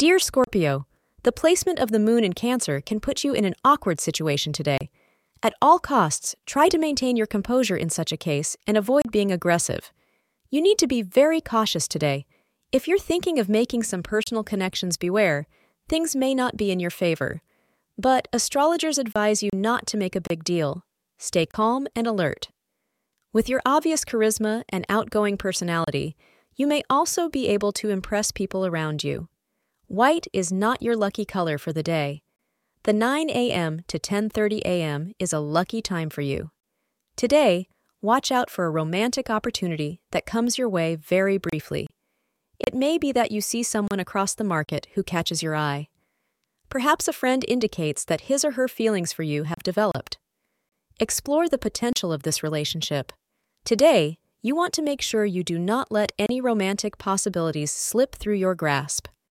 Dear Scorpio, the placement of the moon in Cancer can put you in an awkward situation today. At all costs, try to maintain your composure in such a case and avoid being aggressive. You need to be very cautious today. If you're thinking of making some personal connections, beware, things may not be in your favor. But astrologers advise you not to make a big deal. Stay calm and alert. With your obvious charisma and outgoing personality, you may also be able to impress people around you. White is not your lucky color for the day. The 9 a.m. to 10:30 a.m. is a lucky time for you. Today, watch out for a romantic opportunity that comes your way very briefly. It may be that you see someone across the market who catches your eye. Perhaps a friend indicates that his or her feelings for you have developed. Explore the potential of this relationship. Today, you want to make sure you do not let any romantic possibilities slip through your grasp.